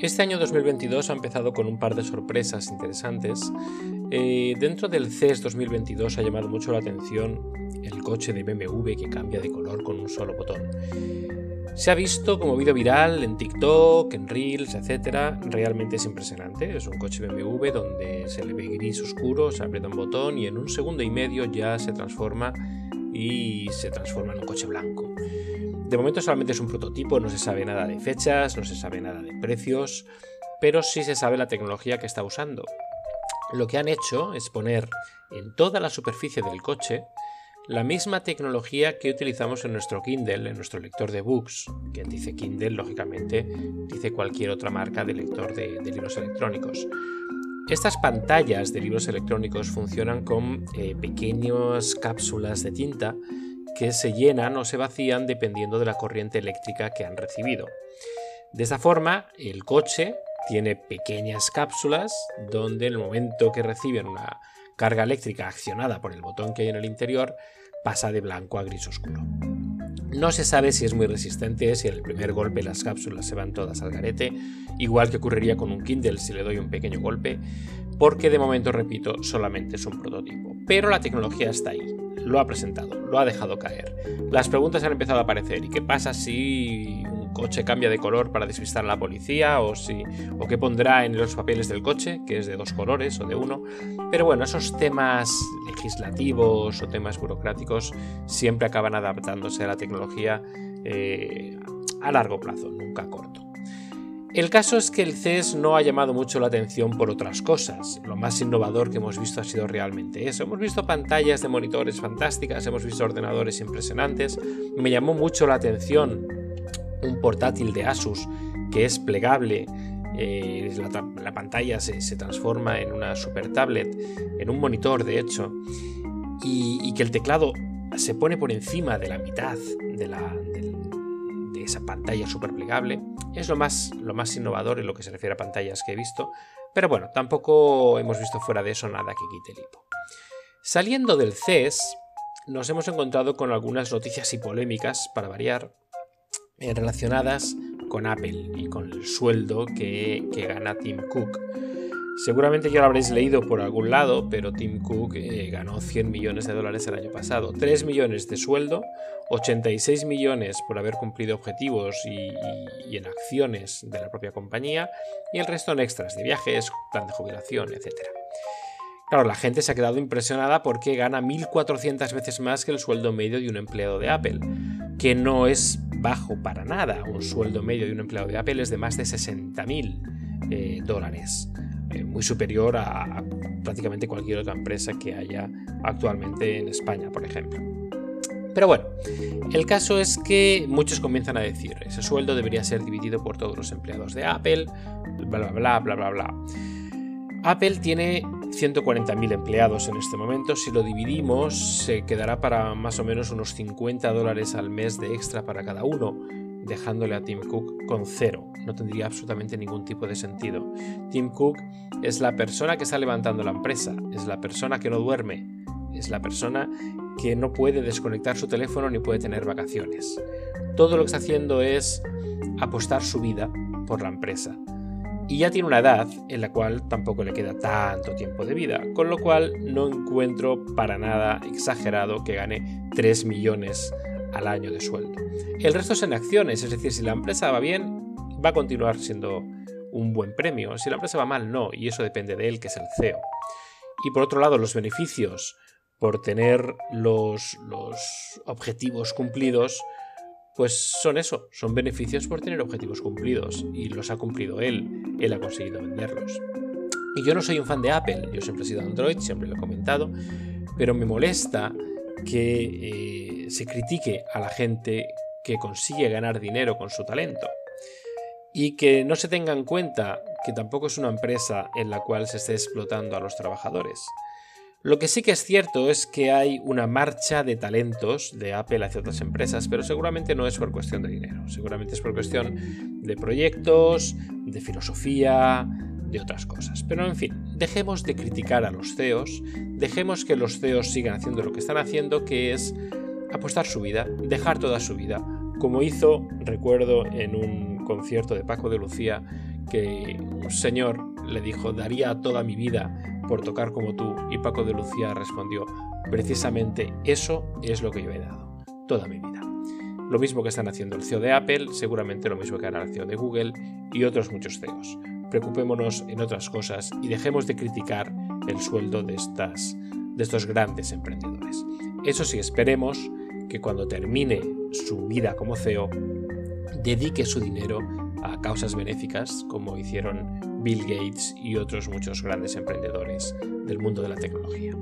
Este año 2022 ha empezado con un par de sorpresas interesantes. Eh, dentro del CES 2022 ha llamado mucho la atención el coche de BMW que cambia de color con un solo botón. Se ha visto como vídeo viral en TikTok, en Reels, etc. Realmente es impresionante. Es un coche BMW donde se le ve gris oscuro, se aprieta un botón y en un segundo y medio ya se transforma y se transforma en un coche blanco. De momento solamente es un prototipo, no se sabe nada de fechas, no se sabe nada de precios, pero sí se sabe la tecnología que está usando. Lo que han hecho es poner en toda la superficie del coche la misma tecnología que utilizamos en nuestro Kindle, en nuestro lector de books. Quien dice Kindle, lógicamente, dice cualquier otra marca de lector de, libros electrónicos. Estas pantallas de libros electrónicos funcionan con eh, pequeñas cápsulas de tinta que se llenan o se vacían dependiendo de la corriente eléctrica que han recibido. De esta forma, el coche tiene pequeñas cápsulas donde en el momento que reciben una carga eléctrica accionada por el botón que hay en el interior, pasa de blanco a gris oscuro. No se sabe si es muy resistente, si en el primer golpe las cápsulas se van todas al garete, igual que ocurriría con un Kindle si le doy un pequeño golpe, porque de momento, repito, solamente es un prototipo. Pero la tecnología está ahí, lo ha presentado, lo ha dejado caer. Las preguntas han empezado a aparecer. ¿Y qué pasa si un coche cambia de color para despistar a la policía? ¿O, si, o qué pondrá en los papeles del coche, que es de dos colores o de uno? Pero bueno, esos temas legislativos o temas burocráticos siempre acaban adaptándose a la tecnología eh, a largo plazo, nunca a corto. El caso es que el CES no ha llamado mucho la atención por otras cosas. Lo más innovador que hemos visto ha sido realmente eso. Hemos visto pantallas de monitores fantásticas, hemos visto ordenadores impresionantes. Me llamó mucho la atención un portátil de Asus que es plegable. Eh, la, pantalla se, transforma en una super tablet, en un monitor de hecho, y, que el teclado se pone por encima de la mitad de la, esa pantalla super plegable. Es lo más, lo más innovador en lo que se refiere a pantallas que he visto. Pero bueno, tampoco hemos visto fuera de eso nada que quite el hipo. Saliendo del CES, nos hemos encontrado con algunas noticias y polémicas, para variar, eh, relacionadas con Apple y con el sueldo que, que gana Tim Cook. Seguramente ya lo habréis leído por algún lado, pero Tim Cook eh, ganó 100 millones de dólares el año pasado. 3 millones de sueldo, 86 millones por haber cumplido objetivos y, en acciones de la propia compañía, y el resto en extras de viajes, plan de jubilación, etc. Claro, la gente se ha quedado impresionada porque gana 1.400 veces más que el sueldo medio de un empleado de Apple, que no es bajo para nada. Un sueldo medio de un empleado de Apple es de más de 60.000 eh, dólares. Eh, muy superior a, prácticamente cualquier otra empresa que haya actualmente en España, por ejemplo. Pero bueno, el caso es que muchos comienzan a decir, ese sueldo debería ser dividido por todos los empleados de Apple, bla, bla, bla, bla, bla, Apple tiene 140.000 empleados en este momento. Si lo dividimos, se quedará para más o menos unos 50 dólares al mes de extra para cada uno dejándole a Tim Cook con cero. No tendría absolutamente ningún tipo de sentido. Tim Cook es la persona que está levantando la empresa, es la persona que no duerme, es la persona que no puede desconectar su teléfono ni puede tener vacaciones. Todo lo que está haciendo es apostar su vida por la empresa. Y ya tiene una edad en la cual tampoco le queda tanto tiempo de vida, con lo cual no encuentro para nada exagerado que gane 3 millones al año de sueldo. El resto es en acciones, es decir, si la empresa va bien, va a continuar siendo un buen premio. Si la empresa va mal, no, y eso depende de él, que es el CEO. Y por otro lado, los beneficios por tener los, los objetivos cumplidos, pues son eso, son beneficios por tener objetivos cumplidos. Y los ha cumplido él, él ha conseguido venderlos. Y yo no soy un fan de Apple, yo siempre he sido Android, siempre lo he comentado, pero me molesta que eh, se critique a la gente que consigue ganar dinero con su talento y que no se tenga en cuenta que tampoco es una empresa en la cual se esté explotando a los trabajadores. Lo que sí que es cierto es que hay una marcha de talentos de Apple hacia otras empresas, pero seguramente no es por cuestión de dinero, seguramente es por cuestión de proyectos, de filosofía, de otras cosas. Pero en fin, dejemos de criticar a los CEOs, dejemos que los CEOs sigan haciendo lo que están haciendo, que es apostar su vida, dejar toda su vida, como hizo, recuerdo, en un concierto de Paco de Lucía, que un señor le dijo, daría toda mi vida por tocar como tú, y Paco de Lucía respondió, precisamente eso es lo que yo he dado, toda mi vida. Lo mismo que están haciendo el CEO de Apple, seguramente lo mismo que hará el CEO de Google y otros muchos CEOs. Preocupémonos en otras cosas y dejemos de criticar el sueldo de, estas, de estos grandes emprendedores. Eso sí, esperemos que cuando termine su vida como CEO, dedique su dinero a causas benéficas como hicieron Bill Gates y otros muchos grandes emprendedores del mundo de la tecnología.